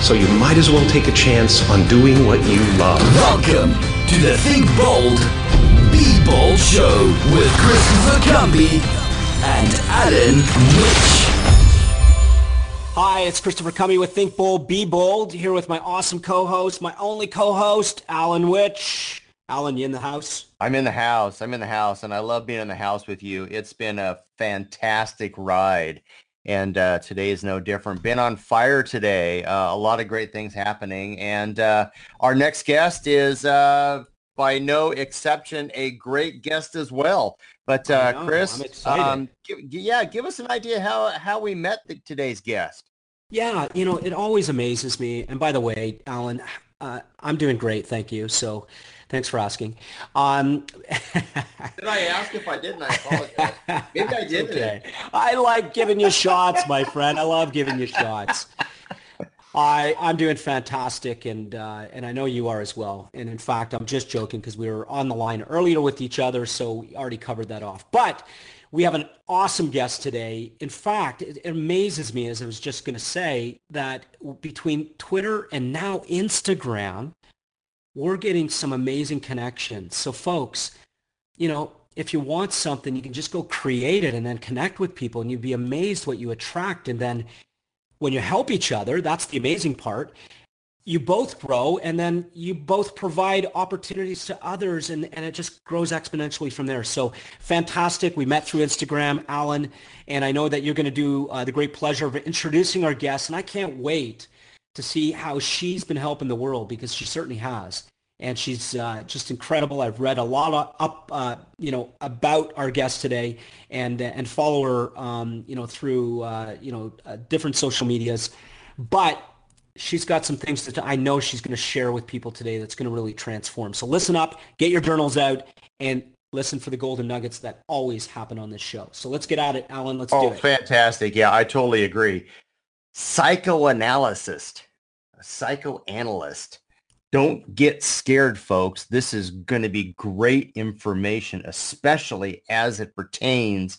So you might as well take a chance on doing what you love. Welcome to the Think Bold, Be Bold Show with Christopher Cumby and Alan Witch. Hi, it's Christopher Cumby with Think Bold, Be Bold, here with my awesome co-host, my only co-host, Alan Witch. Alan, you in the house? I'm in the house. I'm in the house, and I love being in the house with you. It's been a fantastic ride and uh, today is no different. Been on fire today. Uh, a lot of great things happening, and uh, our next guest is uh, by no exception a great guest as well. But uh, know, Chris, um, give, yeah, give us an idea how how we met the, today's guest. Yeah, you know, it always amazes me. And by the way, Alan, uh, I'm doing great, thank you. So Thanks for asking. Um, did I ask if I didn't? I apologize. Maybe I did. Okay. I like giving you shots, my friend. I love giving you shots. I I'm doing fantastic, and uh, and I know you are as well. And in fact, I'm just joking because we were on the line earlier with each other, so we already covered that off. But we have an awesome guest today. In fact, it, it amazes me, as I was just going to say, that between Twitter and now Instagram, we're getting some amazing connections. So folks, you know, if you want something, you can just go create it and then connect with people and you'd be amazed what you attract. And then when you help each other, that's the amazing part. You both grow and then you both provide opportunities to others and, and it just grows exponentially from there. So fantastic. We met through Instagram, Alan, and I know that you're going to do uh, the great pleasure of introducing our guests And I can't wait to see how she's been helping the world because she certainly has. And she's uh, just incredible. I've read a lot of up, uh, you know, about our guest today, and and follow her, um, you know, through uh, you know uh, different social medias. But she's got some things that I know she's going to share with people today that's going to really transform. So listen up, get your journals out, and listen for the golden nuggets that always happen on this show. So let's get at it, Alan. Let's oh, do it. Oh, fantastic. Yeah, I totally agree. Psychoanalyst a psychoanalyst. Don't get scared, folks. This is going to be great information, especially as it pertains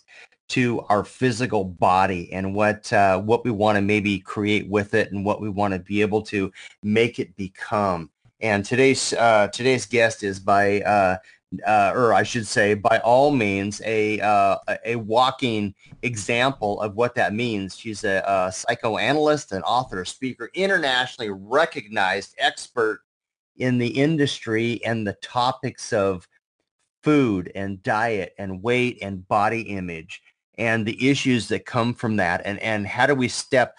to our physical body and what uh, what we want to maybe create with it and what we want to be able to make it become. And today's uh, today's guest is by uh, uh, or I should say, by all means, a uh, a walking example of what that means. She's a, a, psychoanalyst, an author, speaker, internationally recognized expert in the industry and the topics of food and diet and weight and body image and the issues that come from that and and how do we step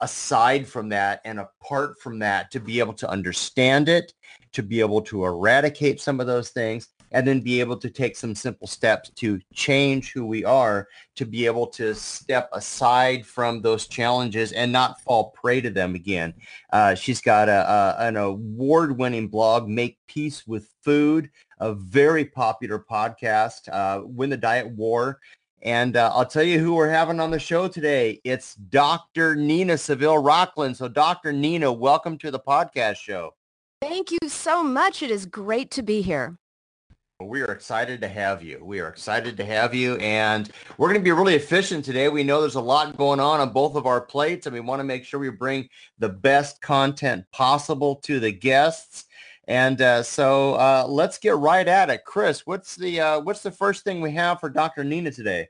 aside from that and apart from that to be able to understand it to be able to eradicate some of those things and then be able to take some simple steps to change who we are to be able to step aside from those challenges and not fall prey to them again. Uh, she's got a, a, an award-winning blog, Make Peace with Food, a very popular podcast, uh, Win the Diet War. And uh, I'll tell you who we're having on the show today. It's Dr. Nina Savelle-Rocklin. So Dr. Nina, welcome to the podcast show. Thank you so much. It is great to be here. We are excited to have you. We are excited to have you. And we're going to be really efficient today. We know there's a lot going on on both of our plates, and we want to make sure we bring the best content possible to the guests. And uh, so uh, let's get right at it. Chris, what's the uh, what's the first thing we have for Dr. Nina today?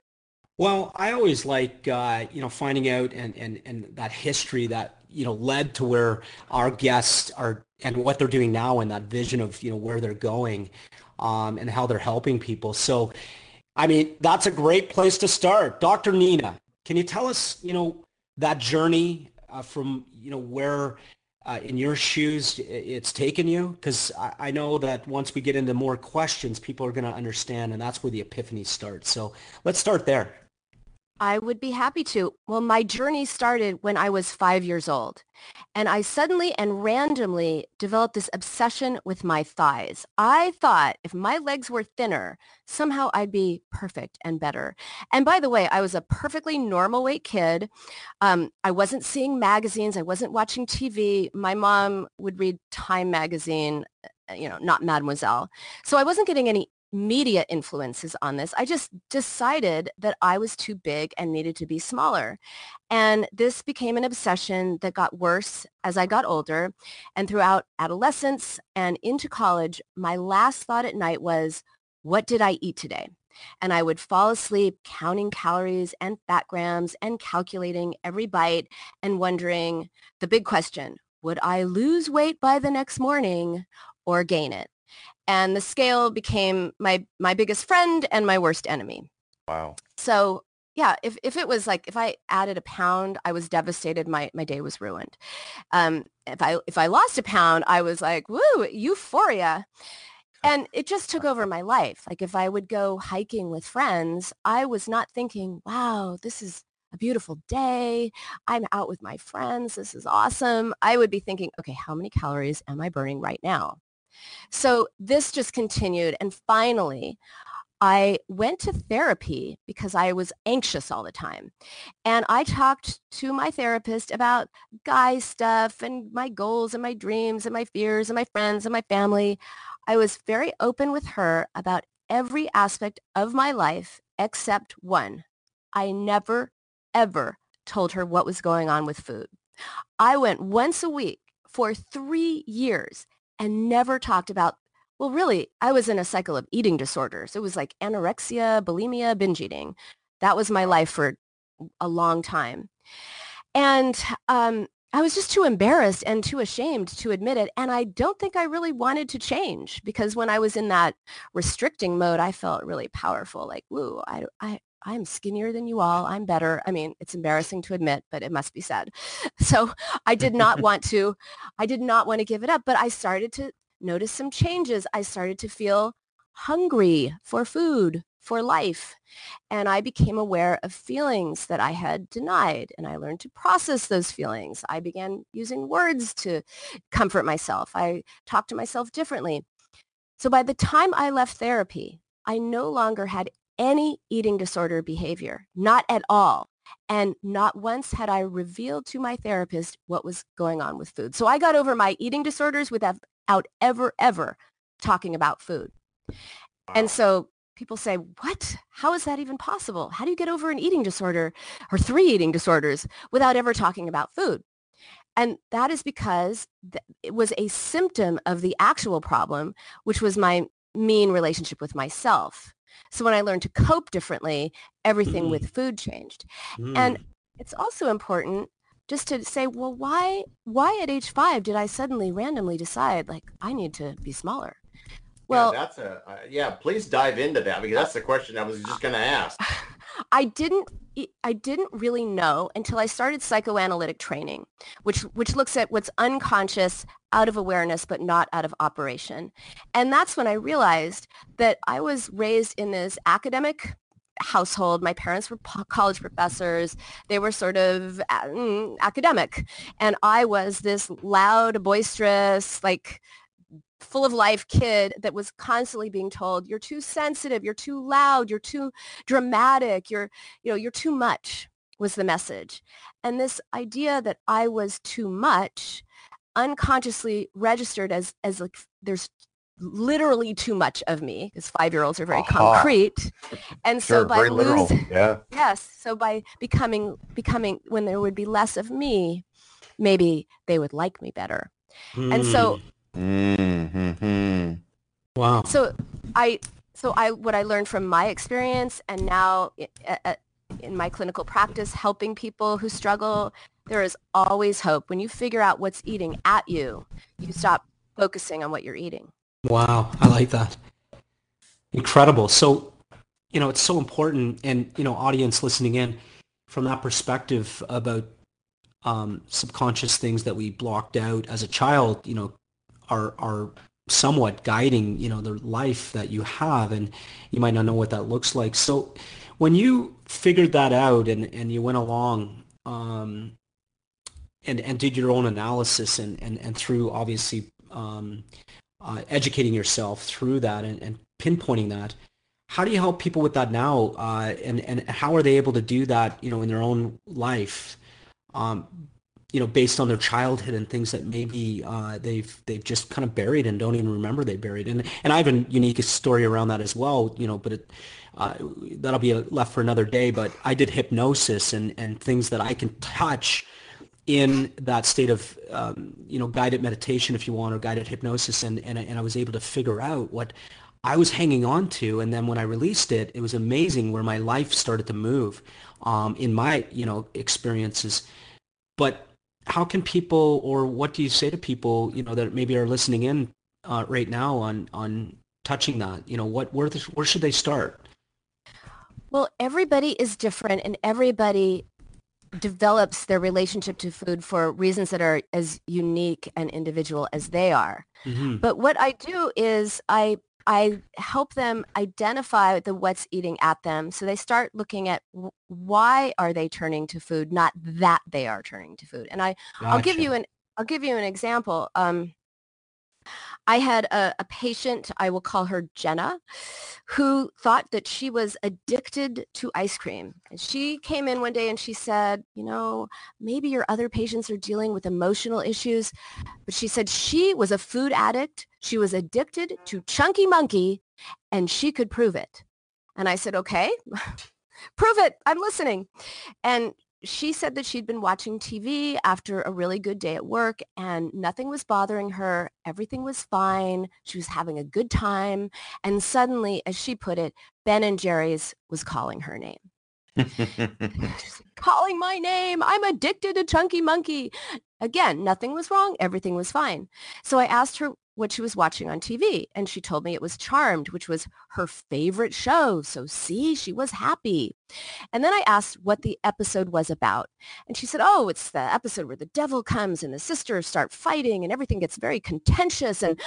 Well, I always like uh, you know finding out and, and and that history that you know led to where our guests are and what they're doing now and that vision of you know where they're going um, and how they're helping people. So I mean, that's a great place to start. Dr. Nina, can you tell us, you know, that journey uh, from, you know, where uh, in your shoes it's taken you? Because I, I, know that once we get into more questions, people are going to understand, and that's where the epiphany starts. So let's start there. I would be happy to. Well, my journey started when I was five years old. And I suddenly and randomly developed this obsession with my thighs. I thought if my legs were thinner, somehow I'd be perfect and better. And by the way, I was a perfectly normal weight kid. Um, I wasn't seeing magazines. I wasn't watching TV. My mom would read Time magazine uh, you know, not Mademoiselle. So I wasn't getting any media influences on this. I just decided that I was too big and needed to be smaller. And this became an obsession that got worse as I got older. And throughout adolescence and into college, my last thought at night was, what did I eat today? And I would fall asleep counting calories and fat grams and calculating every bite and wondering the big question, would I lose weight by the next morning or gain it? And the scale became my my biggest friend and my worst enemy. Wow. So yeah, if, if it was like if I added a pound, I was devastated. My my day was ruined. Um, if I if I lost a pound, I was like, woo, euphoria. And it just took over my life. Like if I would go hiking with friends, I was not thinking, wow, this is a beautiful day. I'm out with my friends. This is awesome. I would be thinking, okay, how many calories am I burning right now? So this just continued. And finally, I went to therapy because I was anxious all the time. And I talked to my therapist about guy stuff and my goals and my dreams and my fears and my friends and my family. I was very open with her about every aspect of my life except one. I never, ever told her what was going on with food. I went once a week for three years and never talked about, well, really, I was in a cycle of eating disorders. It was like anorexia, bulimia, binge eating. That was my life for a long time. And um, I was just too embarrassed and too ashamed to admit it. And I don't think I really wanted to change because when I was in that restricting mode, I felt really powerful. Like, woo, I, I, I'm skinnier than you all. I'm better. I mean, it's embarrassing to admit, but it must be said. So I did not want to, I did not want to give it up, but I started to notice some changes. I started to feel hungry for food, for life. And I became aware of feelings that I had denied and I learned to process those feelings. I began using words to comfort myself. I talked to myself differently. So by the time I left therapy, I no longer had any eating disorder behavior, not at all. And not once had I revealed to my therapist what was going on with food. So I got over my eating disorders without ever, ever talking about food. Wow. And so people say, what? How is that even possible? How do you get over an eating disorder or three eating disorders without ever talking about food? And that is because it was a symptom of the actual problem, which was my mean relationship with myself. So when I learned to cope differently, everything mm. with food changed. Mm. And it's also important just to say, well, why, why at age five did I suddenly randomly decide like I need to be smaller? Well, yeah, that's a uh, yeah. Please dive into that because that's the question I was just going to ask. I didn't I didn't really know until I started psychoanalytic training, which which looks at what's unconscious, out of awareness, but not out of operation. And that's when I realized that I was raised in this academic household. My parents were college professors. They were sort of mm, academic. And I was this loud, boisterous, like full of life kid that was constantly being told you're too sensitive you're too loud you're too dramatic you're you know you're too much was the message and this idea that i was too much unconsciously registered as as like there's literally too much of me because five year olds are very uh-huh. concrete and sure, so by losing yeah yes so by becoming becoming when there would be less of me maybe they would like me better mm. and so hmm. Mm-hmm. Wow. So I so I what I learned from my experience and now in my clinical practice helping people who struggle there is always hope. When you figure out what's eating at you you stop focusing on what you're eating. Wow. I like that. Incredible. So you know, it's so important and, you know, audience listening in from that perspective about um, subconscious things that we blocked out as a child, you know, are, are somewhat guiding, you know, the life that you have. And you might not know what that looks like. So when you figured that out and, and you went along um, and, and did your own analysis and, and, and through obviously um, uh, educating yourself through that and, and pinpointing that, how do you help people with that now uh, and, and how are they able to do that, you know, in their own life? Um, you know, based on their childhood and things that maybe uh, they've they've just kind of buried and don't even remember they buried. And and I have a unique story around that as well. You know, but it, uh, that'll be left for another day. But I did hypnosis and and things that I can touch in that state of um, you know guided meditation, if you want, or guided hypnosis, and and and I was able to figure out what I was hanging on to, and then when I released it, it was amazing where my life started to move um, in my you know experiences. But how can people or what do you say to people you know that maybe are listening in uh, right now on on touching that? You know what where this, where should they start? Well everybody is different and everybody develops their relationship to food for reasons that are as unique and individual as they are. Mm-hmm. but what i do is i I help them identify the what's eating at them. So they start looking at why are they turning to food, not that they are turning to food. And I, gotcha. I'll give you an, I'll give you an example. Um, I had a, a, patient, I will call her Jenna, who thought that she was addicted to ice cream. And she came in one day and she said, you know, maybe your other patients are dealing with emotional issues. But she said she was a food addict. She was addicted to Chunky Monkey and she could prove it. And I said, okay, prove it. I'm listening. And she said that she'd been watching TV after a really good day at work and nothing was bothering her. Everything was fine. She was having a good time. And suddenly, as she put it, Ben and Jerry's was calling her name. calling my name. I'm addicted to Chunky Monkey. Again, nothing was wrong. Everything was fine. So I asked her what she was watching on TV. And she told me it was Charmed, which was her favorite show. So see, she was happy. And then I asked what the episode was about. And she said, oh, it's the episode where the devil comes and the sisters start fighting and everything gets very contentious. And,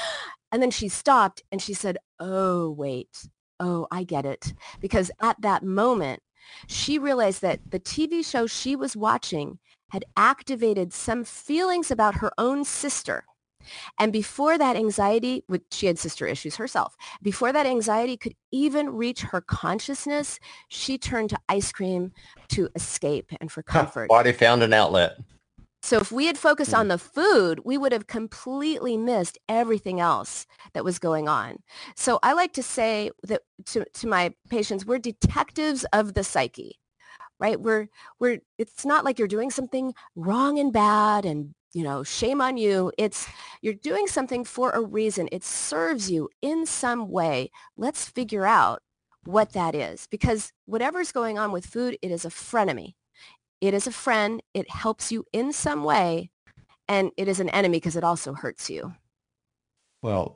and then she stopped and she said, oh, wait. Oh, I get it. Because at that moment, she realized that the TV show she was watching had activated some feelings about her own sister and before that anxiety, which she had sister issues herself, before that anxiety could even reach her consciousness, she turned to ice cream to escape and for comfort. Body found an outlet. So if we had focused on hmm. the food, we would have completely missed everything else that was going on. So I like to say that to, to my patients, we're detectives of the psyche, right? We're, we're, it's not like you're doing something wrong and bad and you know, shame on you. It's you're doing something for a reason. It serves you in some way. Let's figure out what that is because whatever's going on with food, it is a frenemy. It is a friend. It helps you in some way and it is an enemy because it also hurts you. Well,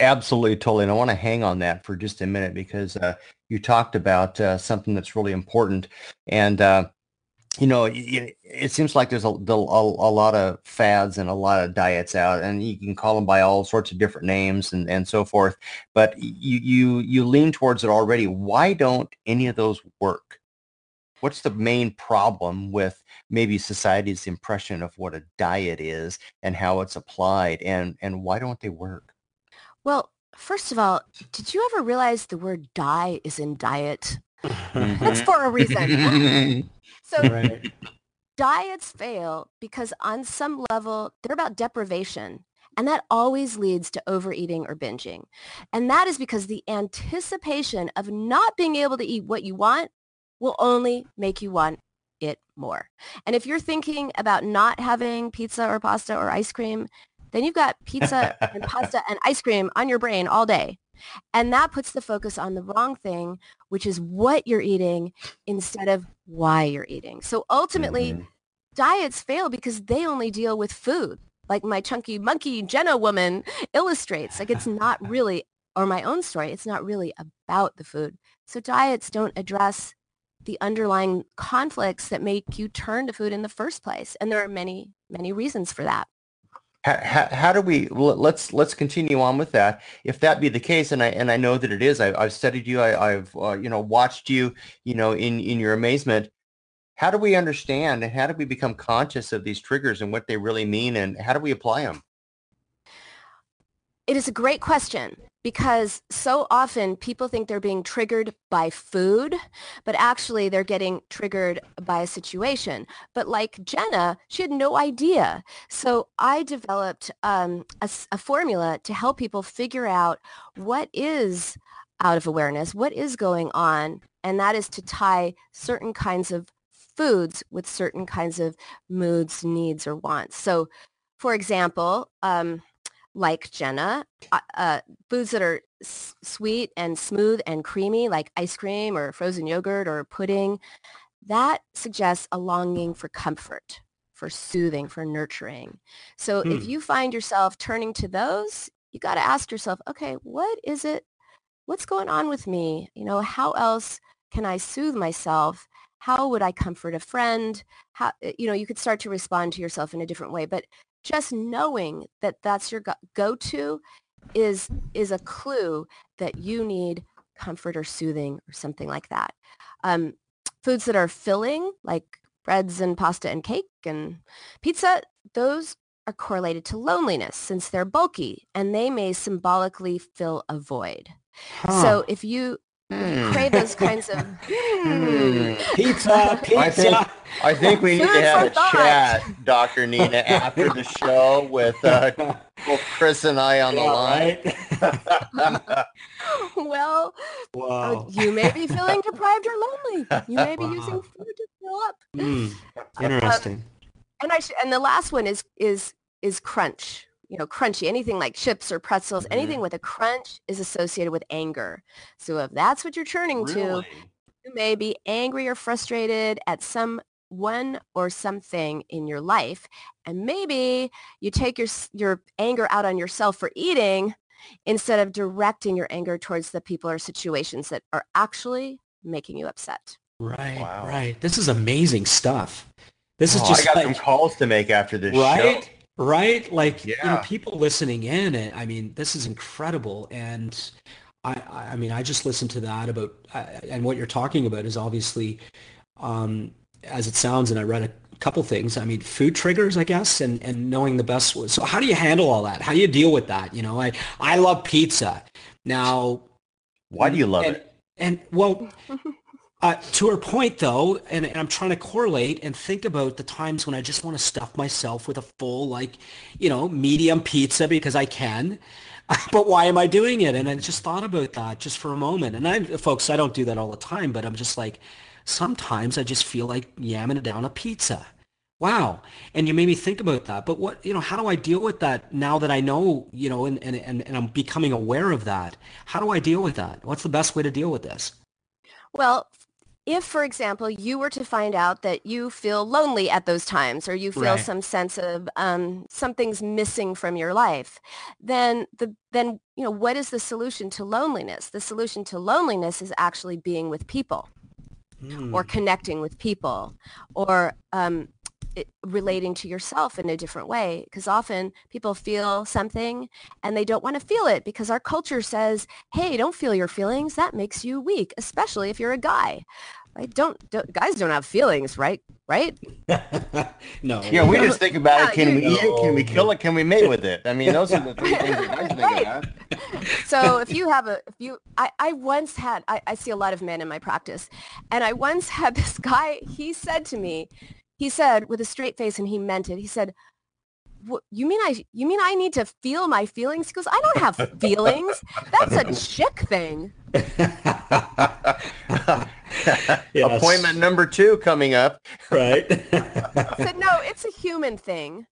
absolutely, totally. And I want to hang on that for just a minute because uh, you talked about uh, something that's really important. And uh, you know, it, it, seems like there's a, a, a lot of fads and a lot of diets out, and you can call them by all sorts of different names and, and so forth. But you, you you lean towards it already. Why don't any of those work? What's the main problem with maybe society's impression of what a diet is and how it's applied, and and why don't they work? Well, first of all, did you ever realize the word "die" is in diet? That's for a reason. So right. diets fail because on some level, they're about deprivation. And that always leads to overeating or binging. And that is because the anticipation of not being able to eat what you want will only make you want it more. And if you're thinking about not having pizza or pasta or ice cream, then you've got pizza and pasta and ice cream on your brain all day. And that puts the focus on the wrong thing, which is what you're eating instead of why you're eating. So ultimately, mm-hmm. diets fail because they only deal with food. Like my chunky monkey Jenna woman illustrates, like it's not really or my own story, it's not really about the food. So diets don't address the underlying conflicts that make you turn to food in the first place. And there are many, many reasons for that. How, how, do we let's let's continue on with that. If that be the case and i and i know that it is I, have studied you I, have uh, you know watched you you know in in your amazement. How do we understand and how do we become conscious of these triggers and what they really mean and how do we apply them it is a great question because so often people think they're being triggered by food, but actually they're getting triggered by a situation. But like Jenna, she had no idea. So I developed um, a, a formula to help people figure out what is out of awareness, what is going on, and that is to tie certain kinds of foods with certain kinds of moods, needs, or wants. So for example, um, like Jenna, uh, uh, foods that are s- sweet and smooth and creamy, like ice cream or frozen yogurt or pudding, that suggests a longing for comfort, for soothing, for nurturing. So hmm. if you find yourself turning to those, you got to ask yourself, okay, what is it? What's going on with me? You know, how else can I soothe myself? How would I comfort a friend? How, you know, you could start to respond to yourself in a different way. But just knowing that that's your go-to is is a clue that you need comfort or soothing or something like that. Um, foods that are filling, like breads and pasta and cake and pizza, those are correlated to loneliness since they're bulky and they may symbolically fill a void. Huh. So if you Mm. Crave those kinds of mm. pizza, pizza. I think, I think we need to have a thought. chat, Dr. Nina, after the show with uh, both Chris and I on yeah, the line. Right? well, wow. you may be feeling deprived or lonely. You may be wow. using food to fill up. Mm. Interesting. Um, and I sh- and the last one is is is crunch you know, crunchy, anything like chips or pretzels, mm-hmm. anything with a crunch is associated with anger. So if that's what you're turning really? to, you may be angry or frustrated at some one or something in your life. And maybe you take your, your anger out on yourself for eating instead of directing your anger towards the people or situations that are actually making you upset. Right, wow. right. This is amazing stuff. This oh, is just I got like, some calls to make after this right? show right? Like yeah. you know, people listening in, and I mean, this is incredible. And I, I mean, I just listened to that about, uh, and what you're talking about is obviously, um, as it sounds, and I read a couple things. I mean, food triggers, I guess, and and knowing the best. So how do you handle all that? How do you deal with that? You know, I I love pizza. Now, why do you love and, it? And well, Uh, to her point, though, and, and, I'm trying to correlate and think about the times when I just want to stuff myself with a full, like, you know, medium pizza because I can. but why am I doing it? And I just thought about that just for a moment. And I, folks, I don't do that all the time, but I'm just like, sometimes I just feel like yamming down a pizza. Wow. And you made me think about that. But what, you know, how do I deal with that now that I know, you know, and, and, and, and I'm becoming aware of that? How do I deal with that? What's the best way to deal with this? Well, if, for example, you were to find out that you feel lonely at those times or you feel right. some sense of um, something's missing from your life, then the then you know what is the solution to loneliness? The solution to loneliness is actually being with people mm. or connecting with people or um, it, relating to yourself in a different way because often people feel something and they don't want to feel it because our culture says hey don't feel your feelings that makes you weak especially if you're a guy. Right don't, don't guys don't have feelings right right? No. Yeah we just think about yeah, it can we eat it can we kill it can we mate with it? I mean those are the three things that guys think right. about. So if you have a if you i, I once had I, I see a lot of men in my practice and i once had this guy he said to me he said with a straight face and he meant it he said you mean i you mean i need to feel my feelings? He goes i don't have feelings. That's a chick thing. Appointment number two coming up. Right. Said no it's a human thing.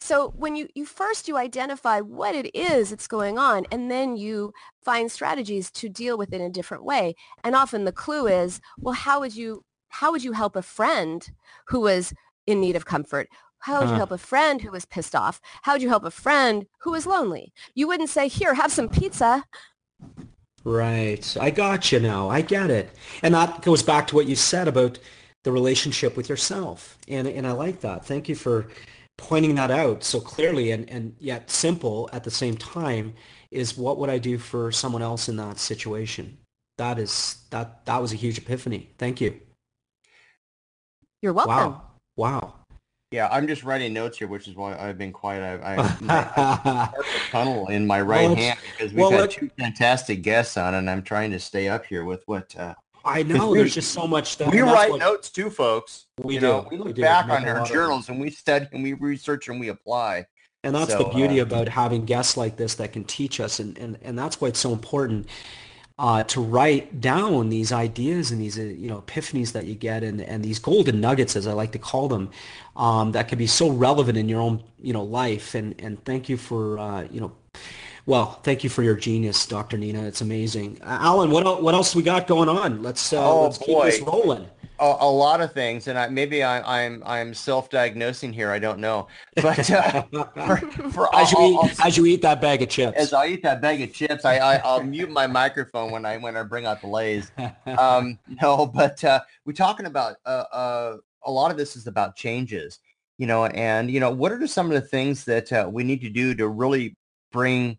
So when you you first you identify what it is that's going on and then you find strategies to deal with it in a different way. And often the clue is well how would you how would you help a friend who was in need of comfort? How would you uh-huh. help a friend who was pissed off? How would you help a friend who was lonely? You wouldn't say, here, have some pizza. Right. I got you now. I get it. And that goes back to what you said about the relationship with yourself. And, and I like that. Thank you for pointing that out so clearly and, and yet simple at the same time is what would I do for someone else in that situation? That is, that, that was a huge epiphany. Thank you. You're welcome. Wow. Wow. Yeah, I'm just writing notes here, which is why I've been quiet. I, I, I tunnel in my right Well, hand because we've well, had two fantastic guests on, and I'm trying to stay up here with what. Uh, I know. There's just so much stuff. we write what- notes too, folks. We you do. know, we We look do. back on our journals and we study and we research and we apply. And that's So, the beauty uh, about having guests like this that can teach us. And, and, and that's why it's so important uh, to write down these ideas and these, uh, you know, epiphanies that you get and, and these golden nuggets, as I like to call them, um, that can be so relevant in your own, you know, life. And, and thank you for, uh, you know, well, thank you for your genius, Dr. Nina. It's amazing. Alan, what, el- what else we got going on? Let's, uh, Oh, let's keep this rolling. A, a lot of things, and I, maybe I, I'm I'm self-diagnosing here. I don't know, but uh, for, for As you, eat, I'll- as you eat that bag of chips. as I eat that bag of chips, I, I I'll mute my microphone when I when I bring out the Lay's. Um, no, but uh, we're talking about uh, uh, a lot of this is about changes, you know, and you know what are some of the things that uh, we need to do to really bring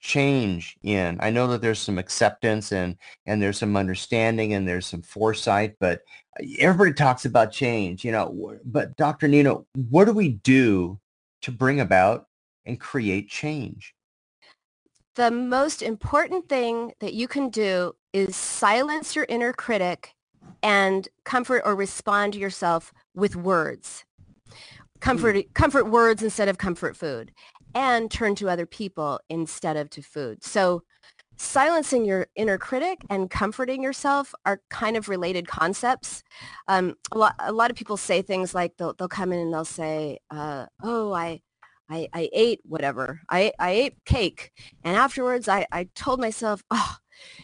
change in? I know that there's some acceptance and and there's some understanding and there's some foresight, but uh, everybody talks about change, you know. But Dr. Nino, what do we do to bring about and create change? the most important thing that you can do is silence your inner critic and comfort or respond to yourself with words. Hmm. Comfort, comfort words instead of comfort food and turn to other people instead of to food. So silencing your inner critic and comforting yourself are kind of related concepts. Um, a, lot, a lot of people say things like they'll, they'll come in and they'll say, uh, oh, I, I, I ate whatever. I, I ate cake. And afterwards, I, I told myself, oh,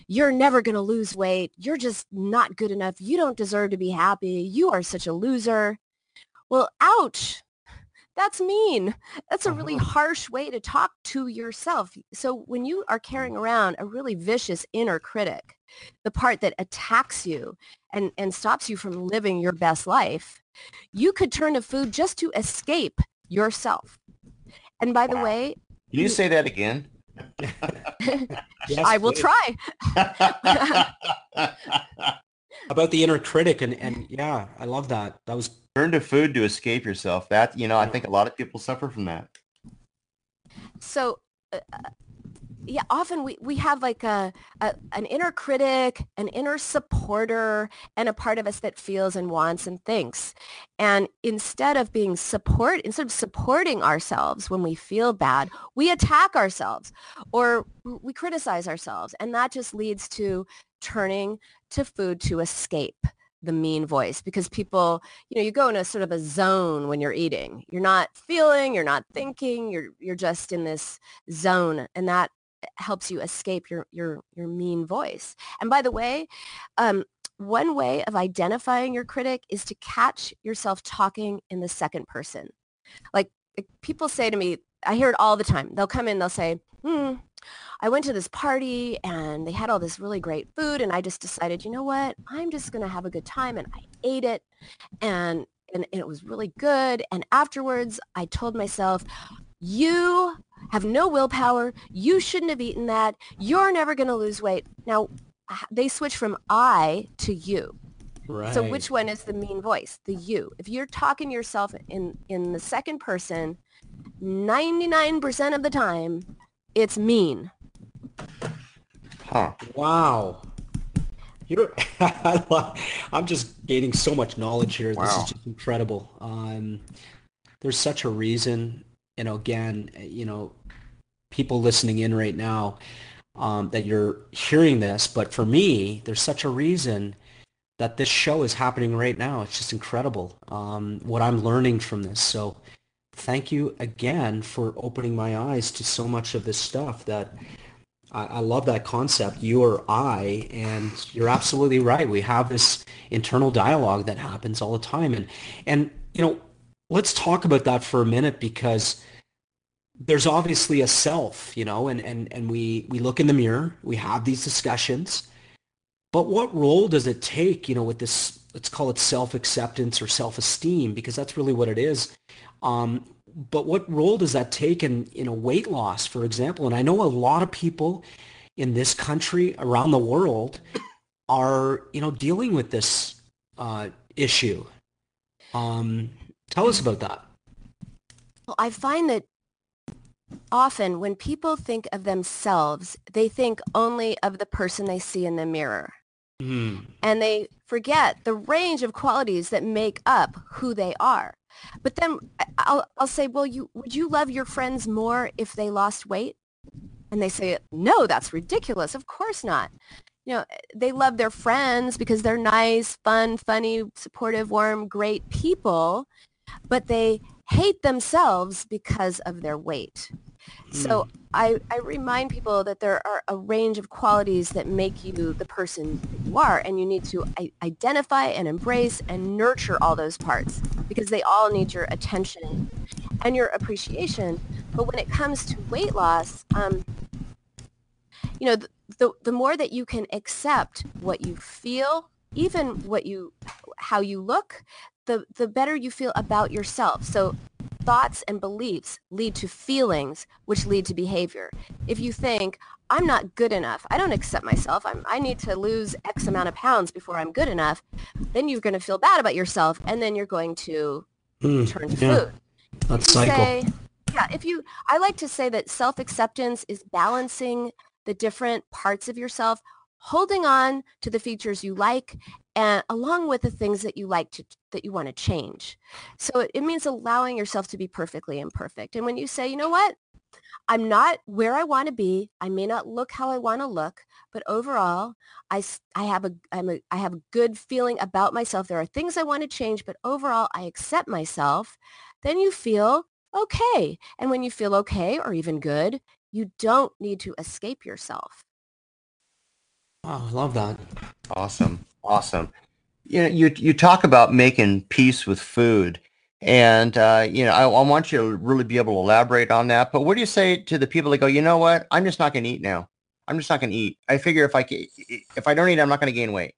you're never going to lose weight. You're just not good enough. You don't deserve to be happy. You are such a loser. Well, ouch. That's mean. That's a really uh-huh. harsh way to talk to yourself. So when you are mm. carrying around a really vicious inner critic, the part that attacks you and, and stops you from living your best life, you could turn to food just to escape yourself. And by the way, Can you say that again? Yes, I will please. try. About the inner critic. And, and yeah, I love that. That was Turn to food to escape yourself. That, you know, I think a lot of people suffer from that. so uh, uh, yeah often we, we have like a, a an inner critic an inner supporter and a part of us that feels and wants and thinks. And instead of being support instead of supporting ourselves when we feel bad we attack ourselves or we criticize ourselves and that just leads to turning to food to escape the mean voice because people you know you go in a sort of a zone when you're eating. You're not feeling you're not thinking you're you're just in this zone and that helps you escape your your your mean voice. And by the way um, one way of identifying your critic is to catch yourself talking in the second person. Like people say to me i hear it all the time. They'll come in they'll say hmm I went to this party and they had all this really great food and I just decided, you know what? I'm just going to have a good time and I ate it and, and and it was really good. And afterwards I told myself, you have no willpower. You shouldn't have eaten that. You're never going to lose weight. Now, they switch from I to you. right. So which one is the mean voice? The you. If you're talking to yourself in in the second person, 99% of the time, it's mean. Huh. Wow. You're, I love- I'm just gaining so much knowledge here. Wow. This is just incredible. Um, there's such a reason, know, again, you know, people listening in right now um, that you're hearing this, but for me, there's such a reason that this show is happening right now. It's just incredible um, what I'm learning from this. So thank you again for opening my eyes to so much of this stuff that I, I love that concept, you or I, and you're absolutely right. We have this internal dialogue that happens all the time. And, and, you know, let's talk about that for a minute because there's obviously a self, you know, and, and, and we, we look in the mirror, we have these discussions, but what role does it take, you know, with this, let's call it self-acceptance or self-esteem, because that's really what it is. Um, but what role does that take in, in a weight loss, for example? And I know a lot of people in this country, around the world, are, you know, dealing with this uh, issue. Um, tell us about that. Well, I find that often when people think of themselves, they think only of the person they see in the mirror. Mm. And they forget the range of qualities that make up who they are. But then I'll, I'll say, well, you, would you love your friends more if they lost weight? And they say, no, that's ridiculous. Of course not. You know, they love their friends because they're nice, fun, funny, supportive, warm, great people, but they hate themselves because of their weight. So hmm. I, I remind people that there are a range of qualities that make you the person you are, and you need to identify and embrace and nurture all those parts because they all need your attention and your appreciation. But when it comes to weight loss, um, you know, the, the, the more that you can accept what you feel, even what you, how you look, the, the better you feel about yourself. So thoughts and beliefs lead to feelings, which lead to behavior. If you think, I'm not good enough, I don't accept myself, I'm, i need to lose X amount of pounds before I'm good enough, then you're going to feel bad about yourself, and then you're going to mm, turn to yeah. food. That's cycle. Say, yeah, if you, I like to say that self-acceptance is balancing the different parts of yourself holding on to the features you like and along with the things that you like to that you want to change. So it, it means allowing yourself to be perfectly imperfect. And when you say, you know what, I'm not where I want to be. I may not look how I want to look, but overall, I, I have a, I'm a I have a good feeling about myself. There are things I want to change, but overall, I accept myself. Then you feel okay. And when you feel okay or even good, you don't need to escape yourself. Oh, I love that. Awesome. Awesome. You know, you, you talk about making peace with food. And, uh, you know, I, I want you to really be able to elaborate on that. But what do you say to the people that go, you know what? I'm just not going to eat now. I'm just not going to eat. I figure if I if I don't eat, I'm not going to gain weight.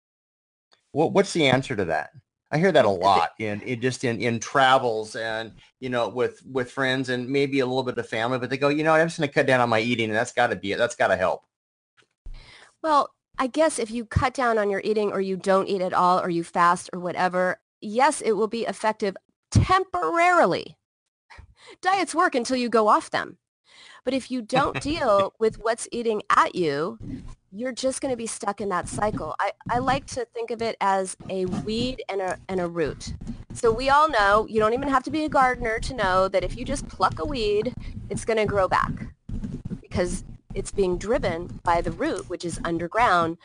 What, what's the answer to that? I hear that a lot in, in just in, in travels and you know with with friends and maybe a little bit of family, but they go, you know, I'm just going to cut down on my eating, and that's got to be it. That's got to help. Well, I guess if you cut down on your eating or you don't eat at all or you fast or whatever, yes, it will be effective temporarily. Diets work until you go off them. But if you don't deal with what's eating at you, you're just going to be stuck in that cycle. I, I like to think of it as a weed and a, and a root. So we all know, you don't even have to be a gardener to know that if you just pluck a weed, it's going to grow back because it's being driven by the root, which is underground,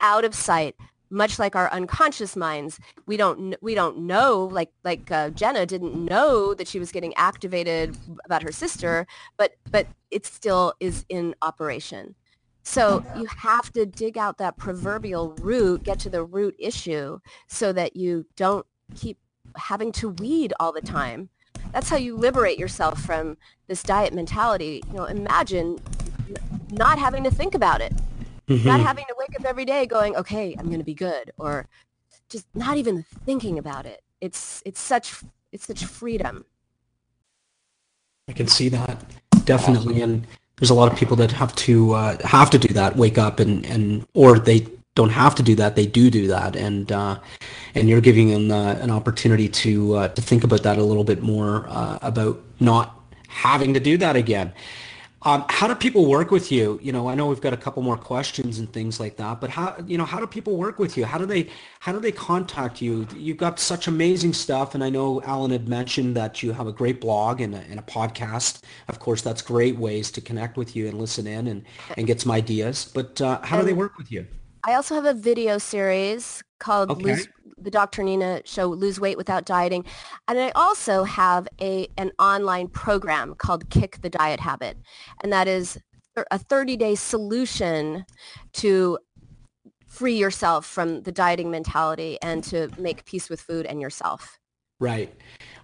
out of sight, much like our unconscious minds. We don't we don't know like like uh, Jenna didn't know that she was getting activated about her sister, but but it still is in operation. So you have to dig out that proverbial root, get to the root issue so that you don't keep having to weed all the time. That's how you liberate yourself from this diet mentality. You know, imagine not having to think about it, mm-hmm. not having to wake up every day going, okay, I'm going to be good, or just not even thinking about it. It's it's such it's such freedom. I can see that definitely, and there's a lot of people that have to uh, have to do that, wake up and and or they don't have to do that, they do do that, and uh, and you're giving them uh, an opportunity to uh, to think about that a little bit more uh, about not having to do that again. Um, how do people work with you? You know, I know we've got a couple more questions and things like that, but how, you know, how do people work with you? How do they, how do they contact you? You've got such amazing stuff. And I know Alan had mentioned that you have a great blog and a, and a podcast. Of course, that's great ways to connect with you and listen in and, and get some ideas. But uh, how do they work with you? I also have a video series called okay. Lose, the Dr. Nina show Lose Weight Without Dieting. And I also have a an online program called Kick the Diet Habit. And that is a 30-day solution to free yourself from the dieting mentality and to make peace with food and yourself. Right.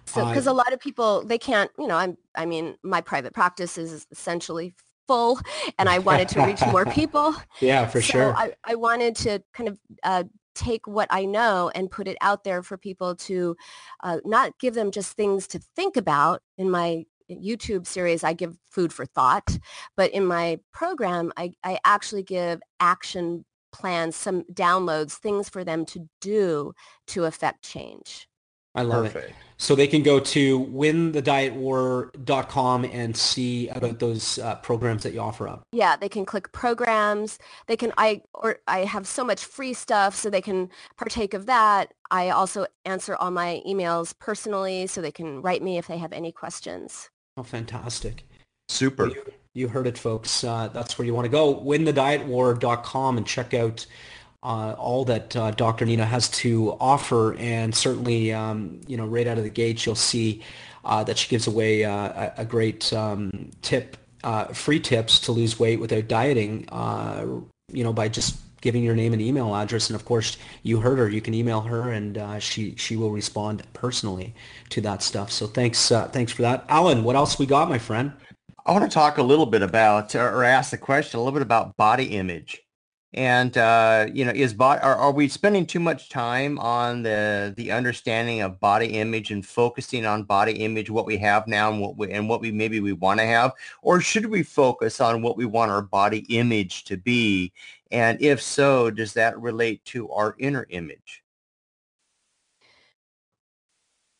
So, Uh, because a lot of people, they can't, you know, I'm, I mean, my private practice is essentially full and I wanted to reach more people. yeah, for so sure. I, I wanted to kind of uh, take what I know and put it out there for people to uh, not give them just things to think about. In my YouTube series, I give food for thought, but in my program, I, I actually give action plans, some downloads, things for them to do to affect change. I love Perfect. it. So they can go to winthedietwar.com and see about those uh, programs that you offer up. Yeah, they can click programs. They can I or I have so much free stuff so they can partake of that. I also answer all my emails personally so they can write me if they have any questions. Oh, fantastic. Super. You, you heard it, folks. Uh, that's where you want to go. Winthedietwar.com and check out uh, all that uh, Dr. Nina has to offer. And certainly, um, you know, right out of the gate, you'll see uh, that she gives away uh, a, a great um, tip, uh, free tips to lose weight without dieting, uh, you know, by just giving your name and email address. And of course, you heard her. You can email her, and uh, she she will respond personally to that stuff. So thanks uh, thanks for that, Alan. What else we got, my friend? I want to talk a little bit about, or ask the question a little bit about body image. And, uh, you know, is body, are, are we spending too much time on the, the understanding of body image and focusing on body image, what we have now and what we, and what we maybe we want to have? Or should we focus on what we want our body image to be? And if so, does that relate to our inner image?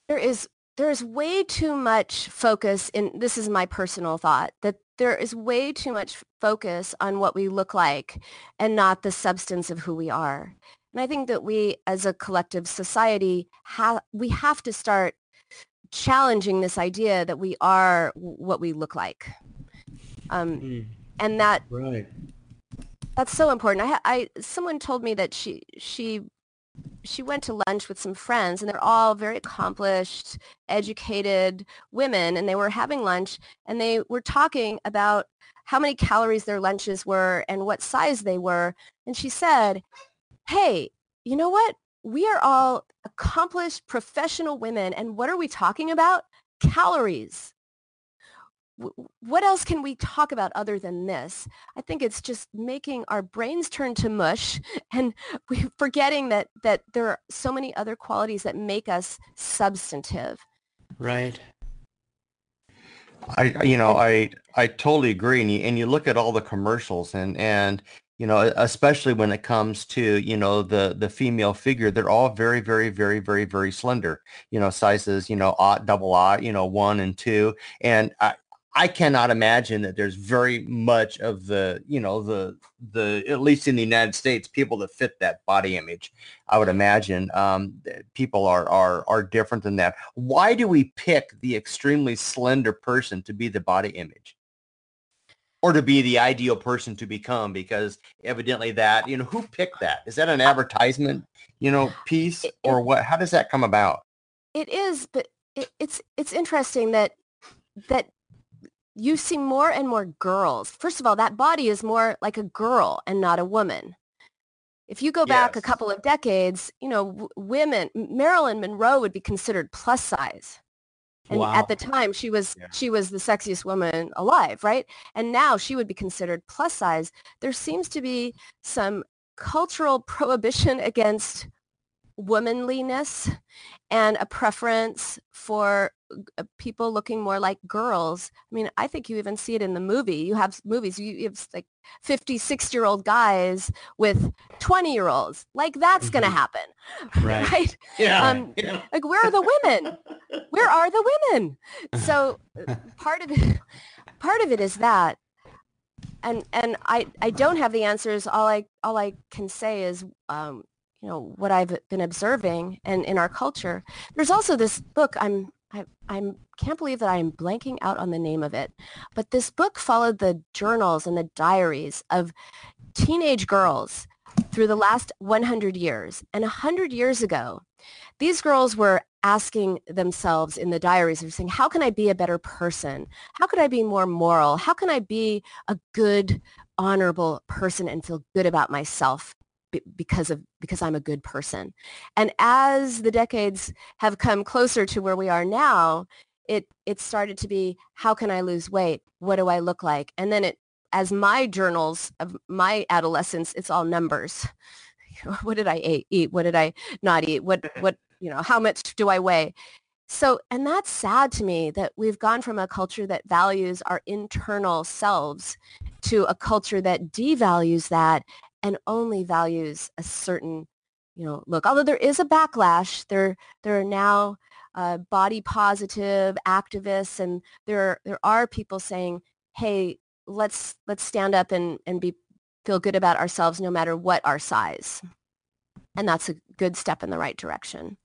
There is there is way too much focus in this is my personal thought that there is way too much focus on what we look like and not the substance of who we are. And I think that we as a collective society have we have to start challenging this idea that we are what we look like. Um, and that Right. that's so important. I, ha- I someone told me that she she she went to lunch with some friends and they're all very accomplished, educated women and they were having lunch and they were talking about how many calories their lunches were and what size they were and she said, "Hey, you know what? We are all accomplished professional women and what are we talking about? Calories." W- what else can we talk about other than this? I think it's just making our brains turn to mush and we forgetting that that there are so many other qualities that make us substantive. Right. I, you know, I, I totally agree. And you, and you look at all the commercials and, and, you know, especially when it comes to, you know, the, the female figure, they're all very, very, very, very, very slender, you know, sizes, you know, aught, double aught, you know, one and two. And I, I cannot imagine that there's very much of the, you know, the, the, at least in the United States, people that fit that body image. I would imagine um, people are, are, are different than that. Why do we pick the extremely slender person to be the body image? Or to be the ideal person to become? Because evidently that, you know, who picked that? Is that an advertisement, you know, piece or what? How does that come about? It is, but it, it's it's interesting that that you see more and more girls. First of all, that body is more like a girl and not a woman. If you go back a couple of decades, you know, w- women, Marilyn Monroe would be considered plus size. And Wow. at the time she was Yeah. she was the sexiest woman alive, right? And now she would be considered plus size. There seems to be some cultural prohibition against womanliness and a preference for people looking more like girls. I mean, I think you even see it in the movie. You have movies, you have like 56 year old guys with 20 year olds. Like that's going to happen. Right. right? Yeah. Um, like where are the women? Where are the women? So uh, part of it, part of it is that. And, and I, I don't have the answers. All I, all I can say is, um, you know, what I've been observing and in our culture. There's also this book I'm I I'm can't believe that I am blanking out on the name of it. But this book followed the journals and the diaries of teenage girls through the last 100 years. And 100 years ago, these girls were asking themselves in the diaries, they're saying, how can I be a better person? How could I be more moral? How can I be a good, honorable person and feel good about myself? Because of because I'm a good person. And as the decades have come closer to where we are now, it it started to be how can I lose weight? What do I look like? And then it as my journals of my adolescence, it's all numbers. what did I eat? What did I not eat? What what you know, how much do I weigh? So, and that's sad to me that we've gone from a culture that values our internal selves to a culture that devalues that and only values a certain, you know, look. Although there is a backlash, there there are now uh, body positive activists, and there there are people saying, "Hey, let's let's stand up and and be feel good about ourselves, no matter what our size." And that's a good step in the right direction.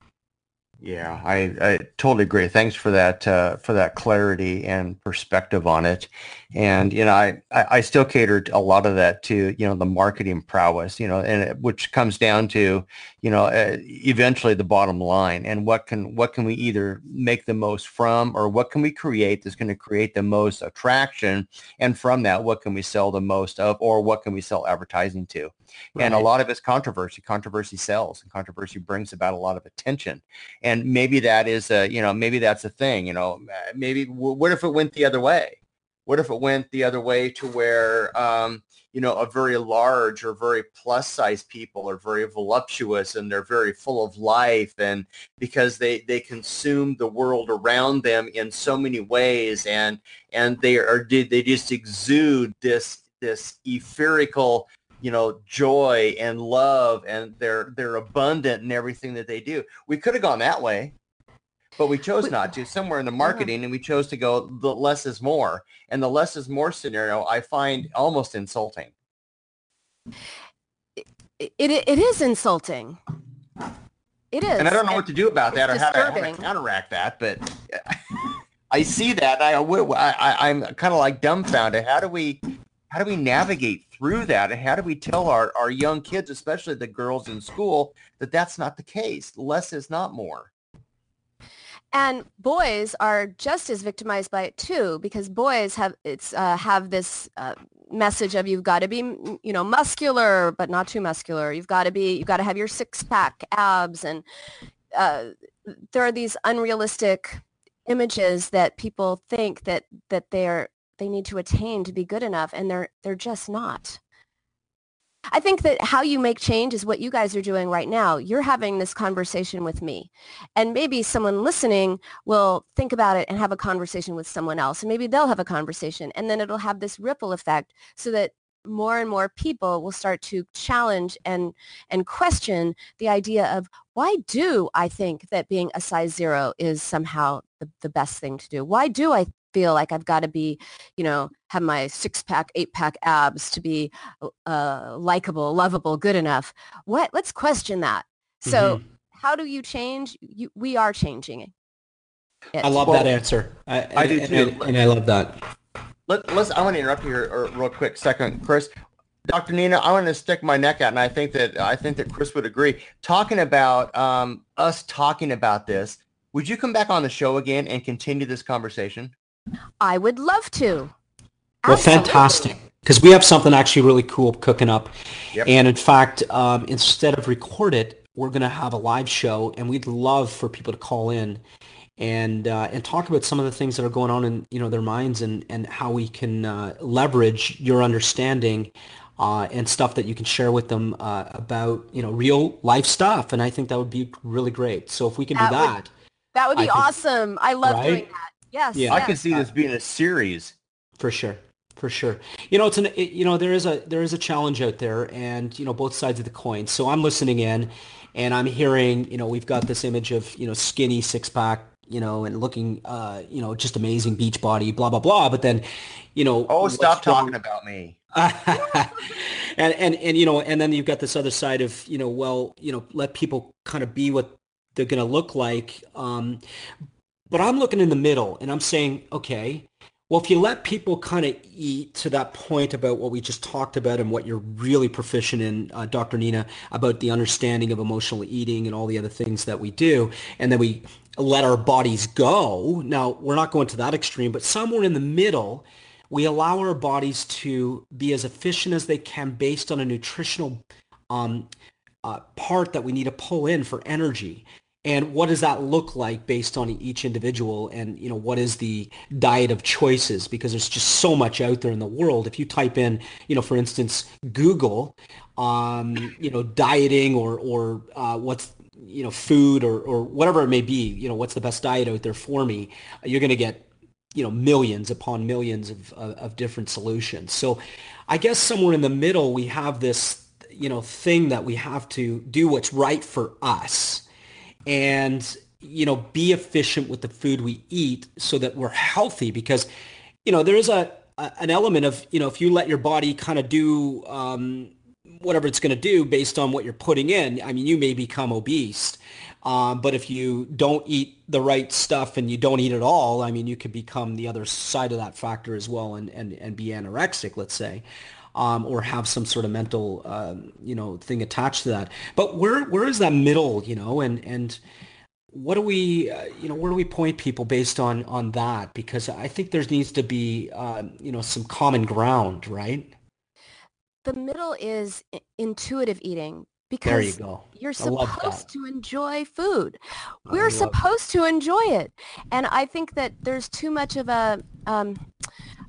Yeah, I, I totally agree. Thanks for that uh, for that clarity and perspective on it. And you know, I, I still cater a lot of that to you know the marketing prowess. You know, and it, which comes down to you know uh, eventually the bottom line and what can what can we either make the most from or what can we create that's going to create the most attraction and from that what can we sell the most of or what can we sell advertising to. Right. And a lot of it's controversy. Controversy sells, and controversy brings about a lot of attention. And maybe that is a, you know, maybe that's a thing. You know, maybe what if it went the other way? What if it went the other way to where, um, you know, a very large or very plus size people are very voluptuous and they're very full of life and because they, they consume the world around them in so many ways and, and they are, they just exude this, this etherical you know joy and love and they're they're abundant in everything that they do. We could have gone that way but we chose not to somewhere in the uh-huh. marketing and we chose to go the less is more and the less is more scenario i find almost insulting. It, it, it is insulting. It is and i don't know what to do about that or how to, how to counteract that but i see that I, I i'm kind of like dumbfounded. How do we how do we navigate through that and how do we tell our, our young kids especially the girls in school that that's not the case? Less is not more and boys are just as victimized by it too because boys have it's uh, have this uh, message of you've got to be you know muscular but not too muscular you've got to be you've got to have your six pack abs and uh, there are these unrealistic images that people think that that they're they need to attain to be good enough and they're they're just not. I think that how you make change is what you guys are doing right now. You're having this conversation with me. And maybe someone listening will think about it and have a conversation with someone else. And maybe they'll have a conversation. And then it'll have this ripple effect so that more and more people will start to challenge and, and question the idea of why do I think that being a size zero is somehow the, the best thing to do? Why do I feel like I've got to be, you know, have my six pack, eight pack abs to be uh, likable, lovable, good enough. What? Let's question that. So mm-hmm. how do you change? You, we are changing it. I love well, that answer. I, I do too. And, and I love that. Let, us I want to interrupt you here real quick second, Chris. Dr. Nina, I want to stick my neck out, and I think that I think that Chris would agree. Talking about um, us talking about this, would you come back on the show again and continue this conversation? I would love to. Well, fantastic. Because we have something actually really cool cooking up. Yep. And in fact, um, instead of record it, we're going to have a live show, and we'd love for people to call in and uh, and talk about some of the things that are going on in you know their minds and and how we can uh, leverage your understanding uh, and stuff that you can share with them uh, about you know real life stuff. And I think that would be really great. So if we can that do that, would, that would be I awesome. Think, I love right? doing that. Yes. Yeah. Yes. I can see this being a series. For sure. For sure. You know, it's an it, you know there is a there is a challenge out there, and you know both sides of the coin. So I'm listening in, and I'm hearing you know we've got this image of you know skinny six pack you know, and looking, uh, you know, just amazing beach body, blah blah blah. But then, you know, oh, stop talking about me. and and and you know, and then you've got this other side of you know, well, you know, let people kind of be what they're going to look like. Um, but I'm looking in the middle and I'm saying, okay, well, if you let people kind of eat to that point about what we just talked about and what you're really proficient in, uh, Dr. Nina, about the understanding of emotional eating and all the other things that we do, and then we let our bodies go. Now, we're not going to that extreme, but somewhere in the middle, we allow our bodies to be as efficient as they can based on a nutritional um, uh, part that we need to pull in for energy and what does that look like based on each individual? And you know what is the diet of choices? Because there's just so much out there in the world. If you type in you know for instance google um, you know dieting or or uh, what's you know food or or whatever it may be you know what's the best diet out there for me you're going to get you know millions upon millions of, of, of different solutions. So i guess somewhere in the middle we have this you know thing that we have to do what's right for us and you know be efficient with the food we eat so that we're healthy because you know there is a, a an element of you know if you let your body kind of do um, whatever it's going to do based on what you're putting in i mean you may become obese. Um, but if you don't eat the right stuff and you don't eat at all i mean you could become the other side of that factor as well and, and, and be anorexic let's say um, or have some sort of mental, um, you know, thing attached to that. But where where is that middle, you know, and and what do we, uh, you know, where do we point people based on on that? Because I think there needs to be, uh, you know, some common ground, right? The middle is intuitive eating because you you're supposed to enjoy food. We're supposed to enjoy it. And I think that there's too much of a um,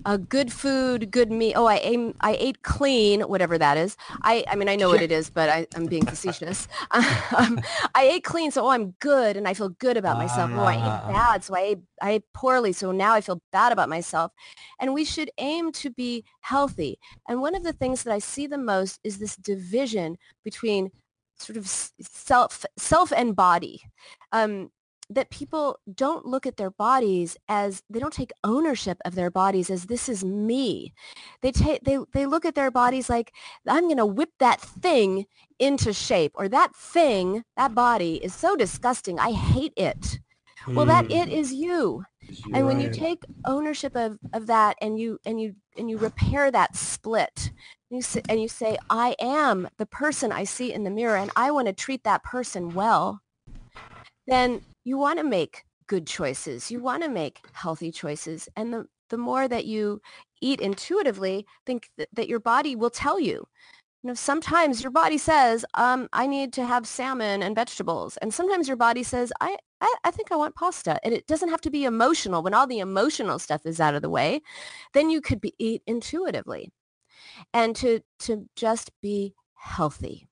a good food, good meat. Oh, I aim, I ate clean, whatever that is. I, I mean, I know what it is, but I, am being facetious. um, I ate clean, so oh, I'm good, and I feel good about myself. Uh, oh, I ate ah. bad, so I ate, I ate poorly, so now I feel bad about myself. And we should aim to be healthy. And one of the things that I see the most is this division between sort of self, self and body. Um, that people don't look at their bodies as they don't take ownership of their bodies as this is me. They take they they look at their bodies like I'm going to whip that thing into shape or that thing, that body is so disgusting. I hate it. Mm. Well, that it is hmm. is you. And when right. you take ownership of, of that and you and you and you repair that split and you, say, and you say I am the person I see in the mirror and I want to treat that person well then you want to make good choices. You want to make healthy choices. And the, the more that you eat intuitively, think that, that your body will tell you. You know, sometimes your body says, um, I need to have salmon and vegetables. And sometimes your body says, I, I, I think I want pasta. And it doesn't have to be emotional. When all the emotional stuff is out of the way, then you could be, eat intuitively and to, to just be healthy.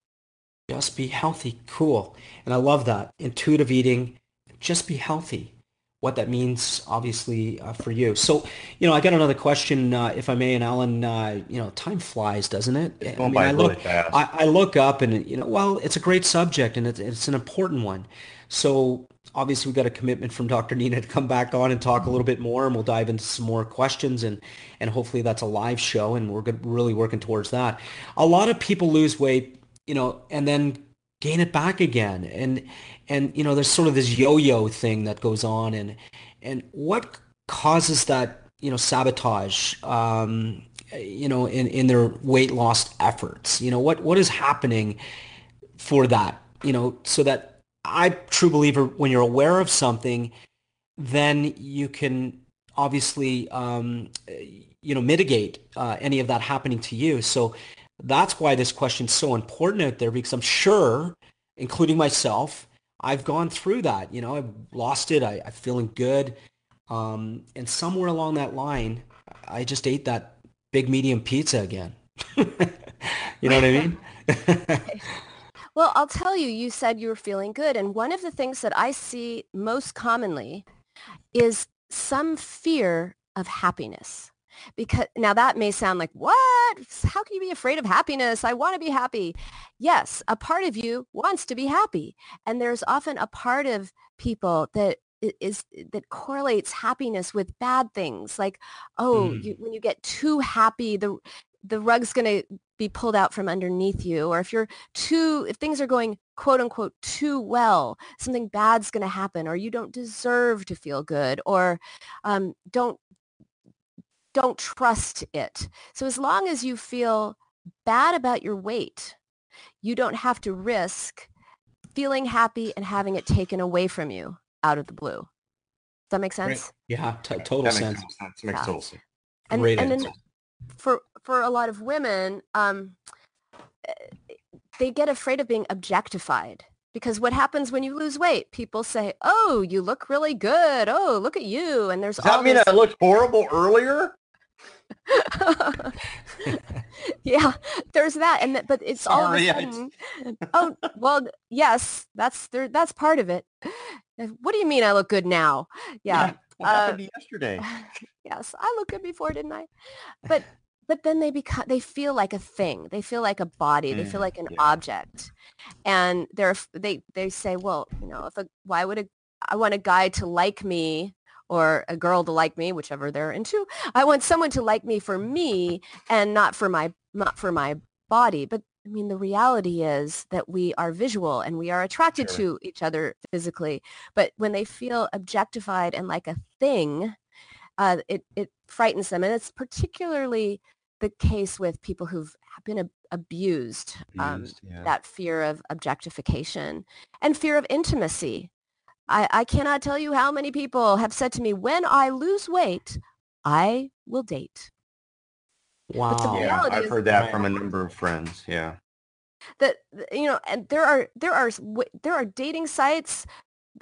Just be healthy. Cool. And I love that. Intuitive eating, just be healthy. What that means, obviously, uh, for you. So, you know, I got another question, uh, if I may, and Alan. Uh, you know, time flies, doesn't it? It's going I mean, by I look, really fast. I, I, look up, and you know, well, it's a great subject, and it's, it's an important one. So, obviously, we got a commitment from Dr. Nina to come back on and talk a little bit more, and we'll dive into some more questions, and and hopefully, that's a live show, and we're good, really working towards that. A lot of people lose weight you know, and then gain it back again. And and you know, there's sort of this yo-yo thing that goes on, and and what causes that you know sabotage um, you know in in their weight loss efforts? You know what what is happening for that? You know so that i true believer when you're aware of something then you can obviously um, you know mitigate uh, any of that happening to you. So that's why this question's so important out there because I'm sure, including myself, I've gone through that. You know, I've lost it. I, am feeling good. Um, and somewhere along that line, I just ate that big medium pizza again. you know what I mean? well, I'll tell you, you said you were feeling good. And one of the things that I see most commonly is some fear of happiness because now that may sound like what? How can you be afraid of happiness? I want to be happy. Yes a part of you wants to be happy and there's often a part of people that is that correlates happiness with bad things like oh mm. you, when you get too happy the the rug's going to be pulled out from underneath you or if you're too if things are going quote unquote too well something bad's going to happen or you don't deserve to feel good or um, don't don't trust it. So as long as you feel bad about your weight, you don't have to risk feeling happy and having it taken away from you out of the blue. Does that make sense? Right. Yeah, t- total that sense. Makes sense. Makes yeah. total sense. And, Great and then for for a lot of women, um, they get afraid of being objectified because what happens when you lose weight? People say, "Oh, you look really good. Oh, look at you." And there's Does that all mean this... I looked horrible earlier? yeah, there's that, and that, but it's all of a Sorry, I sudden. oh, well, yes, that's there. That's part of it. What do you mean I look good now? Yeah. What happened yesterday? yes, I look good before, didn't I? But but then they become they feel like a thing. They feel like a body. They feel Mm, like an yeah. object, and they're they they say, well, you know, if a why would a I want a guy to like me or a girl to like me, whichever they're into. I want someone to like me for me and not for my not for my body. But I mean, the reality is that we are visual and we are attracted Sure. to each other physically. But when they feel objectified and like a thing, uh, it it frightens them, and it's particularly the case with people who've been ab- abused. um, yeah. that fear of objectification and fear of intimacy. I, I cannot tell you how many people have said to me, when I lose weight, I will date. Wow. Yeah, I've is- heard that from a number of friends. Yeah. That you know, and there are there are there are dating sites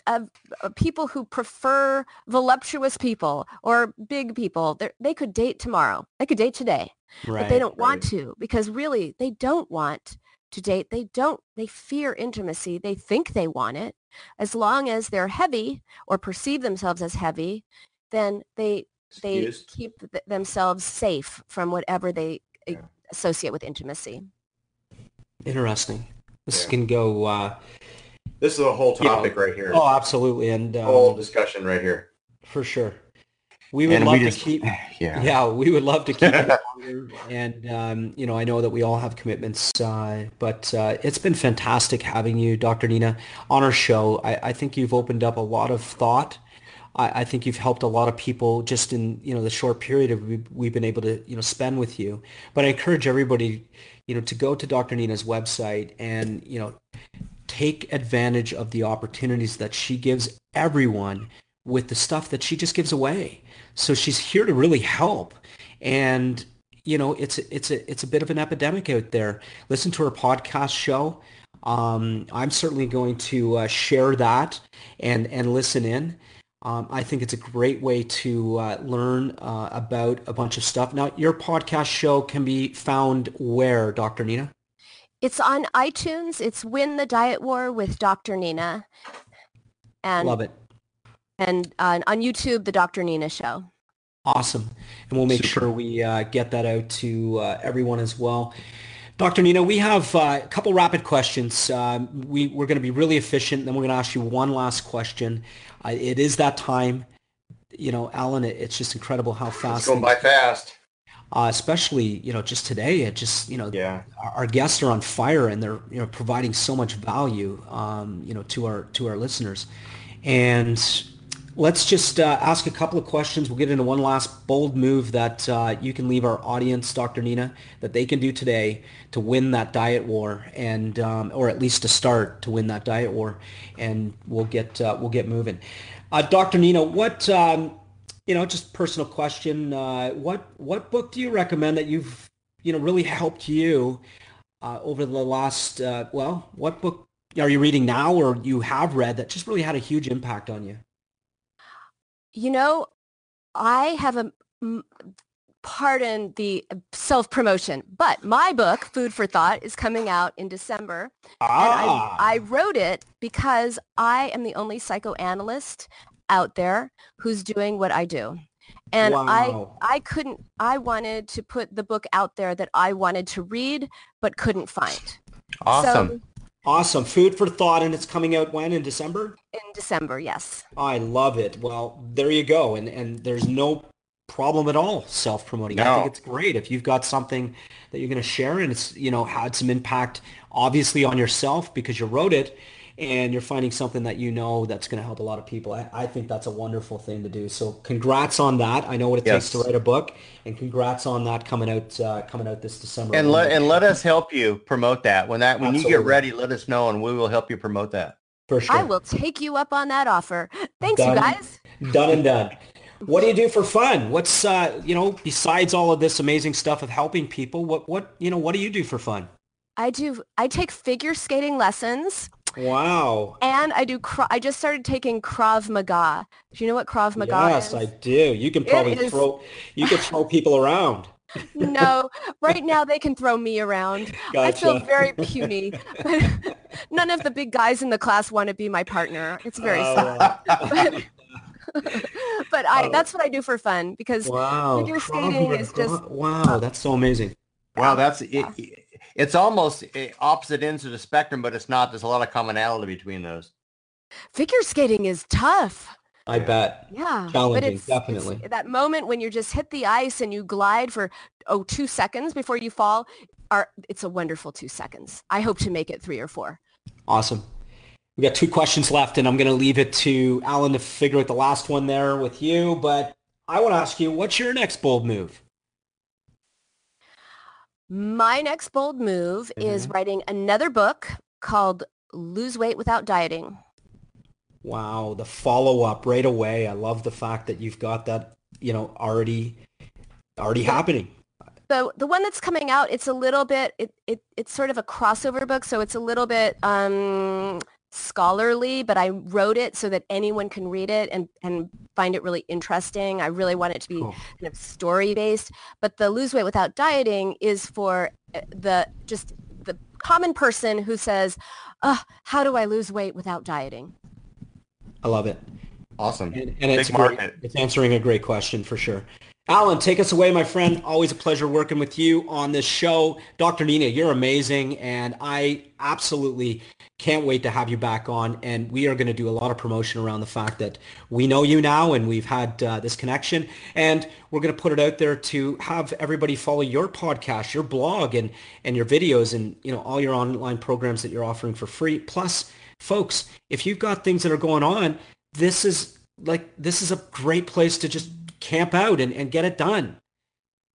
of of people who prefer voluptuous people or big people. They're, they could date tomorrow. They could date today. Right. but they don't want to because really they don't want to date. They don't, they fear intimacy. They think they want it. As long as they're heavy or perceive themselves as heavy, then they, they Excused? keep th- themselves safe from whatever they uh, Yeah. associate with intimacy. Interesting. This Yeah. can go. Uh, This is a whole You know, topic right here. oh, absolutely, and um, whole discussion right here. for sure. We would And love we to keep. yeah. Yeah, we would love to keep it longer. And, um, you know, I know that we all have commitments, uh, but uh, it's been fantastic having you, Dr. Nina, on our show. I, I think you've opened up a lot of thought. I, I think you've helped a lot of people just in, you know, the short period of we, we've been able to, you know, spend with you. But I encourage everybody, you know, to go to Dr. Nina's website and, you know, take advantage of the opportunities that she gives everyone with the stuff that she just gives away. So she's here to really help. And you know, it's it's a it's a bit of an epidemic out there. Listen to her podcast show. Um, I'm certainly going to uh, share that and and listen in. Um, I think it's a great way to uh, learn uh, about a bunch of stuff. Now, your podcast show can be found where, Dr. Nina? It's on iTunes. It's Win the Diet War with Dr. Nina. And, Love it. And uh, on YouTube, The Dr. Nina Show. Awesome. And we'll make Super. sure we uh, get that out to uh, everyone as well. Dr. Nina, we have uh, a couple rapid questions. Um, we, we're going to be really efficient, then we're going to ask you one last question. Uh, it is that time. You know, Alan, it, it's just incredible how It's fast, going by fast. uh, especially, you know, just today, it just, you know, Yeah. our, our guests are on fire and they're, you know, providing so much value, um, you know, to our, to our listeners. And let's just uh, ask a couple of questions. We'll get into one last bold move that uh, you can leave our audience, Dr. Nina, that they can do today to win that diet war, and um, or at least to start to win that diet war, and we'll get uh, we'll get moving. Uh, Dr. Nina, what um, you know, just personal question. Uh, what what book do you recommend that you've you know really helped you uh, over the last well? What book are you reading now, or you have read that just really had a huge impact on you? You know, I have a, pardon the self-promotion, but my book, Food for Thought, is coming out in December. And Ah. I, I wrote it because I am the only psychoanalyst out there who's doing what I do. And Wow. I, I couldn't, I wanted to put the book out there that I wanted to read, but couldn't find. Awesome. So Awesome. Food for thought, and it's coming out when in December? in December, yes. I love it. Well, there you go. And and there's no problem at all self-promoting. I No. think it's great if you've got something that you're going to share and it's, you know, had some impact obviously on yourself because you wrote it and you're finding something that you know that's going to help a lot of people. I, I think that's a wonderful thing to do. So congrats on that. I know what it takes to write a book and congrats on that coming out uh, coming out this December. And let and let us help you promote that. When that when you get ready, let us know and we will help you promote that. For sure. I will take you up on that offer. Thanks, you guys. done and done. What do you do for fun? What's uh, you know, besides all of this amazing stuff of helping people, what what you know, what do you do for fun? I do. I take figure skating lessons. Wow. And I do. I just started taking Krav Maga. Do you know what Krav Maga yes, is? Yes, I do. You can probably is... throw. You can throw people around. no, right now they can throw me around. Gotcha. I feel very puny. None of the big guys in the class want to be my partner. It's very oh, sad. But, but I oh. that's what I do for fun because wow. figure skating is just wow, that's so amazing. Wow, that's it, it's almost eh, opposite ends of the spectrum, but it's not. There's a lot of commonality between those. Figure skating is tough. I bet. Yeah. Challenging, but it's, definitely. It's that moment when you just hit the ice and you glide for oh two seconds before you fall. Are it's a wonderful two seconds. I hope to make it three or four. Awesome. We got two questions left, and I'm going to leave it to Alan to figure out the last one there with you. But I want to ask you, what's your next bold move? My next bold move mm-hmm. is writing another book called Lose Weight Without Dieting. Wow, the follow up right away. I love the fact that you've got that, you know, already already happening. The the one that's coming out, it's a little bit it, it it's sort of a crossover book, so it's a little bit um scholarly, but I wrote it so that anyone can read it and, and find it really interesting. I really want it to be cool. kind of story based. But the lose weight without dieting is for uh, the just the common person who says, oh, how do I lose weight without dieting? I love it. Awesome. And, and it's, great, it's answering a great question for sure. Alan, take us away, my friend. Always a pleasure working with you on this show. Dr. Nina, you're amazing, and I absolutely can't wait to have you back on. And we are going to do a lot of promotion around the fact that we know you now and we've had uh, this connection. And we're going to put it out there to have everybody follow your podcast, your blog, and, and your videos and, you know, all your online programs that you're offering for free. Plus, folks, if you've got things that are going on, this is like, this is a great place to just camp out and, and get it done.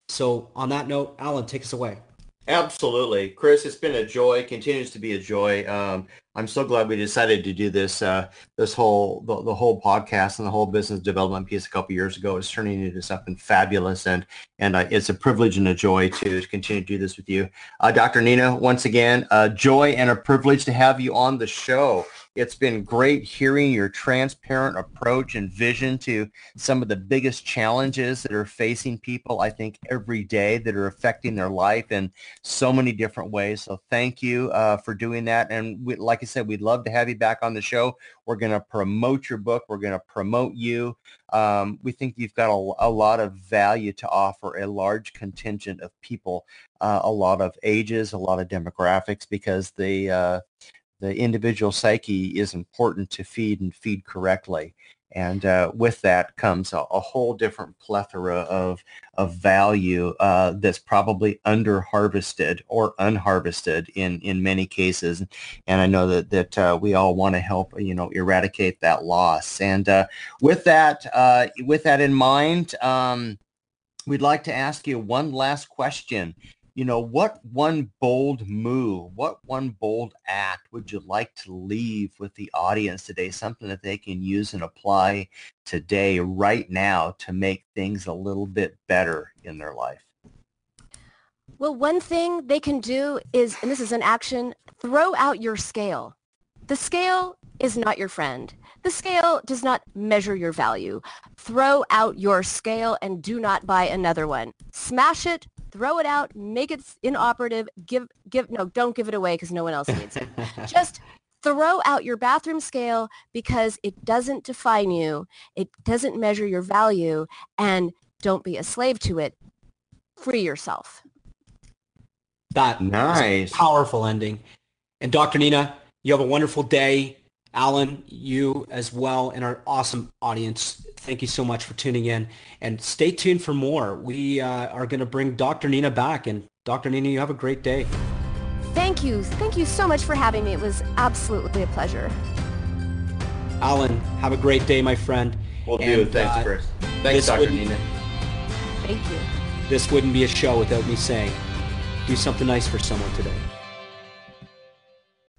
So on that note, Alan, take us away. Absolutely. Chris, it's been a joy, continues to be a joy. Um, I'm so glad we decided to do this, uh, this whole, the, the, whole podcast and the whole business development piece a couple years ago is turning into something fabulous. And, and uh, it's a privilege and a joy to, to continue to do this with you. Uh, Dr. Nina, once again, a joy and a privilege to have you on the show. It's been great hearing your transparent approach and vision to some of the biggest challenges that are facing people, I think, every day that are affecting their life in so many different ways. So thank you uh, for doing that. And we, like I said, we'd love to have you back on the show. We're going to promote your book. We're going to promote you. Um, we think you've got a, a, lot of value to offer a large contingent of people, uh, a lot of ages, a lot of demographics, because the uh, the individual psyche is important to feed and feed correctly. And uh, with that comes a, a, whole different plethora of, of value uh, that's probably under harvested or unharvested in, in many cases. And I know that, that uh, we all want to help, you know, eradicate that loss. And uh, with that, uh, with that in mind, um, we'd like to ask you one last question you know, what one bold move, what one bold act would you like to leave with the audience today? Something that they can use and apply today, right now, to make things a little bit better in their life? Well, one thing they can do is, and this is an action, throw out your scale. The scale is not your friend. The scale does not measure your value. Throw out your scale and do not buy another one. Smash it, throw it out, make it inoperative, give, give, no, don't give it away because no one else needs it. Just throw out your bathroom scale because it doesn't define you. It doesn't measure your value and don't be a slave to it. Free yourself. That nice. powerful ending. And Dr. Nina, you have a wonderful day. Alan, you as well, and our awesome audience. Thank you so much for tuning in. And stay tuned for more. We uh, are going to bring Dr. Nina back. And Dr. Nina, you have a great day. Thank you. Thank you so much for having me. It was absolutely a pleasure. Alan, have a great day, my friend. We'll do. Thanks, uh, Chris. Thanks, Dr. Nina. Thank you. This wouldn't be a show without me saying, do something nice for someone today.